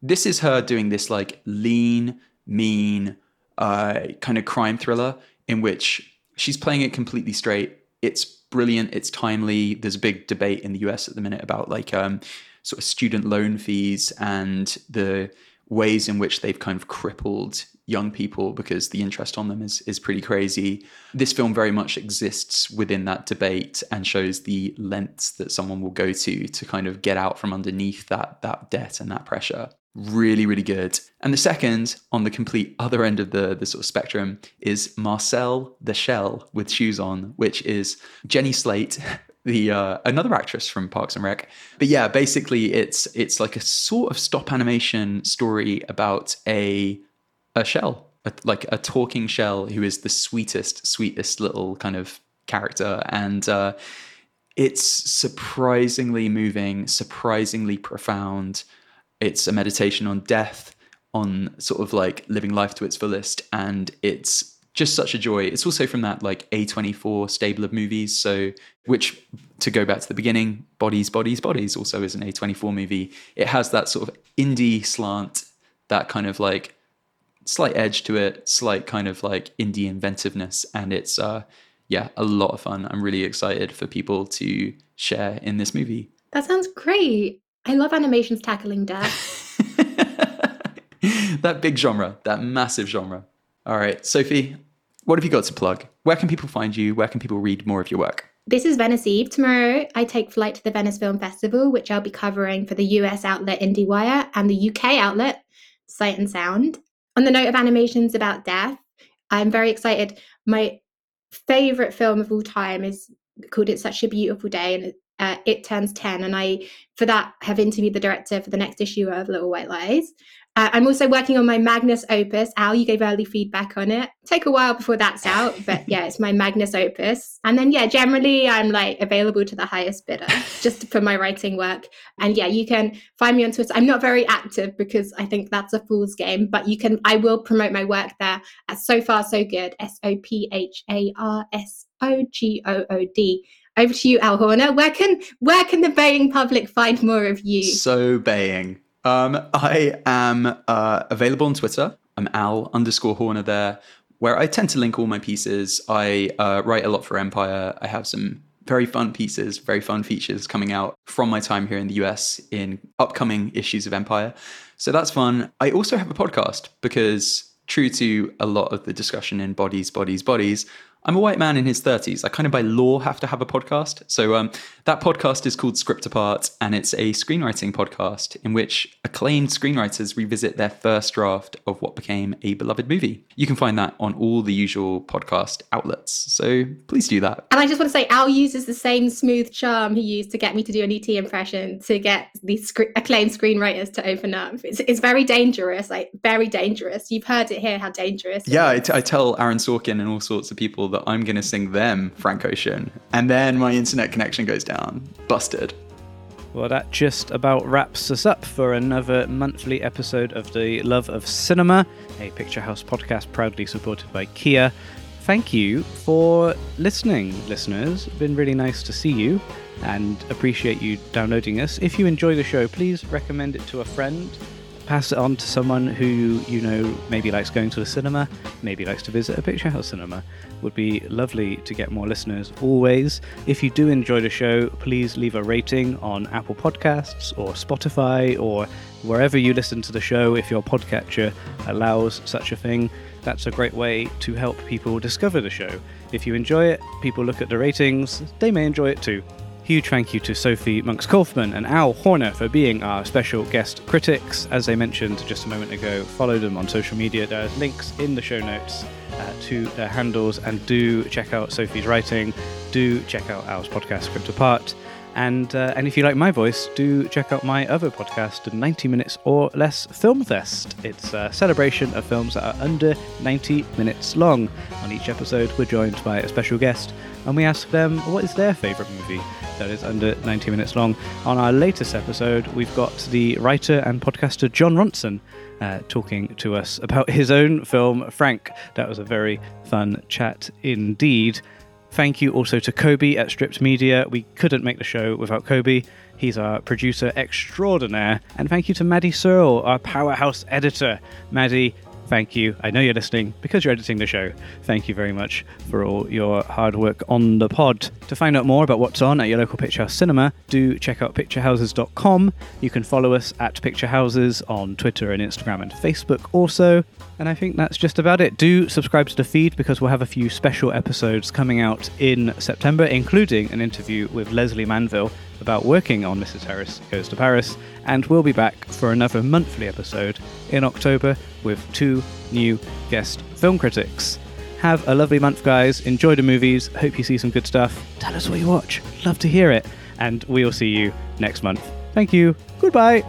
This is her doing this like lean, mean, uh, kind of crime thriller in which she's playing it completely straight. It's brilliant. It's timely. There's a big debate in the US at the minute about like um, sort of student loan fees and the ways in which they've kind of crippled young people because the interest on them is is pretty crazy. This film very much exists within that debate and shows the lengths that someone will go to to kind of get out from underneath that that debt and that pressure. Really, really good. And the second, on the complete other end of the, the sort of spectrum, is Marcel the Shell with Shoes On, which is Jenny Slate, the uh, another actress from Parks and Rec. But yeah, basically it's it's like a sort of stop animation story about a a shell, a, like a talking shell who is the sweetest, sweetest little kind of character. And uh, it's surprisingly moving, surprisingly profound. It's a meditation on death, on sort of like living life to its fullest. And it's just such a joy. It's also from that like A24 stable of movies. So, which to go back to the beginning, Bodies, Bodies, Bodies also is an A24 movie. It has that sort of indie slant, that kind of like slight edge to it, slight kind of like indie inventiveness, and it's uh yeah, a lot of fun. I'm really excited for people to share in this movie.
That sounds great. I love animations tackling death.
that big genre, that massive genre. All right, Sophie, what have you got to plug? Where can people find you? Where can people read more of your work?
This is Venice Eve. Tomorrow, I take flight to the Venice Film Festival, which I'll be covering for the US outlet IndieWire and the UK outlet Sight and Sound. On the note of animations about death, I'm very excited. My favorite film of all time is called It's Such a Beautiful Day, and uh, it turns 10. And I, for that, have interviewed the director for the next issue of Little White Lies. Uh, I'm also working on my Magnus opus. Al, you gave early feedback on it. Take a while before that's out, but yeah, it's my Magnus opus. And then yeah, generally I'm like available to the highest bidder just for my writing work. And yeah, you can find me on Twitter. I'm not very active because I think that's a fool's game, but you can. I will promote my work there. At so far so good. S O P H A R S O G O O D. Over to you, Al Horner. Where can where can the baying public find more of you?
So baying. Um, I am uh, available on Twitter. I'm Al underscore Horner there, where I tend to link all my pieces. I uh, write a lot for Empire. I have some very fun pieces, very fun features coming out from my time here in the US in upcoming issues of Empire. So that's fun. I also have a podcast because, true to a lot of the discussion in Bodies, Bodies, Bodies, I'm a white man in his 30s. I kind of by law have to have a podcast. So um, That podcast is called Script Apart, and it's a screenwriting podcast in which acclaimed screenwriters revisit their first draft of what became a beloved movie. You can find that on all the usual podcast outlets, so please do that.
And I just want to say, Al uses the same smooth charm he used to get me to do an ET impression to get these sc- acclaimed screenwriters to open up. It's, it's very dangerous, like very dangerous. You've heard it here how dangerous.
Yeah, I, t- I tell Aaron Sorkin and all sorts of people that I'm going to sing them Frank Ocean, and then my internet connection goes down. Busted.
Well, that just about wraps us up for another monthly episode of the Love of Cinema, a Picturehouse podcast proudly supported by Kia. Thank you for listening, listeners. Been really nice to see you and appreciate you downloading us. If you enjoy the show, please recommend it to a friend. Pass it on to someone who you know maybe likes going to the cinema, maybe likes to visit a picture house cinema. Would be lovely to get more listeners always. If you do enjoy the show, please leave a rating on Apple Podcasts or Spotify or wherever you listen to the show if your podcatcher allows such a thing. That's a great way to help people discover the show. If you enjoy it, people look at the ratings, they may enjoy it too. Huge thank you to Sophie Monks Kaufman and Al Horner for being our special guest critics. As I mentioned just a moment ago, follow them on social media. There's links in the show notes Uh, to their handles, and do check out Sophie's writing. Do check out our podcast, Script Apart. And, uh, and if you like my voice, do check out my other podcast, the 90 Minutes or Less Film Fest. It's a celebration of films that are under 90 minutes long. On each episode, we're joined by a special guest, and we ask them what is their favourite movie that is under 90 minutes long. On our latest episode, we've got the writer and podcaster Jon Ronson uh, talking to us about his own film, Frank. That was a very fun chat indeed. Thank you also to Kobe at Stripped Media. We couldn't make the show without Kobe. He's our producer extraordinaire. And thank you to Maddy Searle, our powerhouse editor. Maddy, thank you. I know you're listening because you're editing the show. Thank you very much for all your hard work on the pod. To find out more about what's on at your local Picturehouse cinema, do check out picturehouses.com. You can follow us at Picturehouses on Twitter and Instagram and Facebook also. And I think that's just about it. Do subscribe to the feed because we'll have a few special episodes coming out in September, including an interview with Lesley Manville about working on Mrs. Harris Goes to Paris. And we'll be back for another monthly episode in October with two new guest film critics. Have a lovely month, guys. Enjoy the movies. Hope you see some good stuff. Tell us what you watch. Love to hear it. And we'll see you next month. Thank you. Goodbye.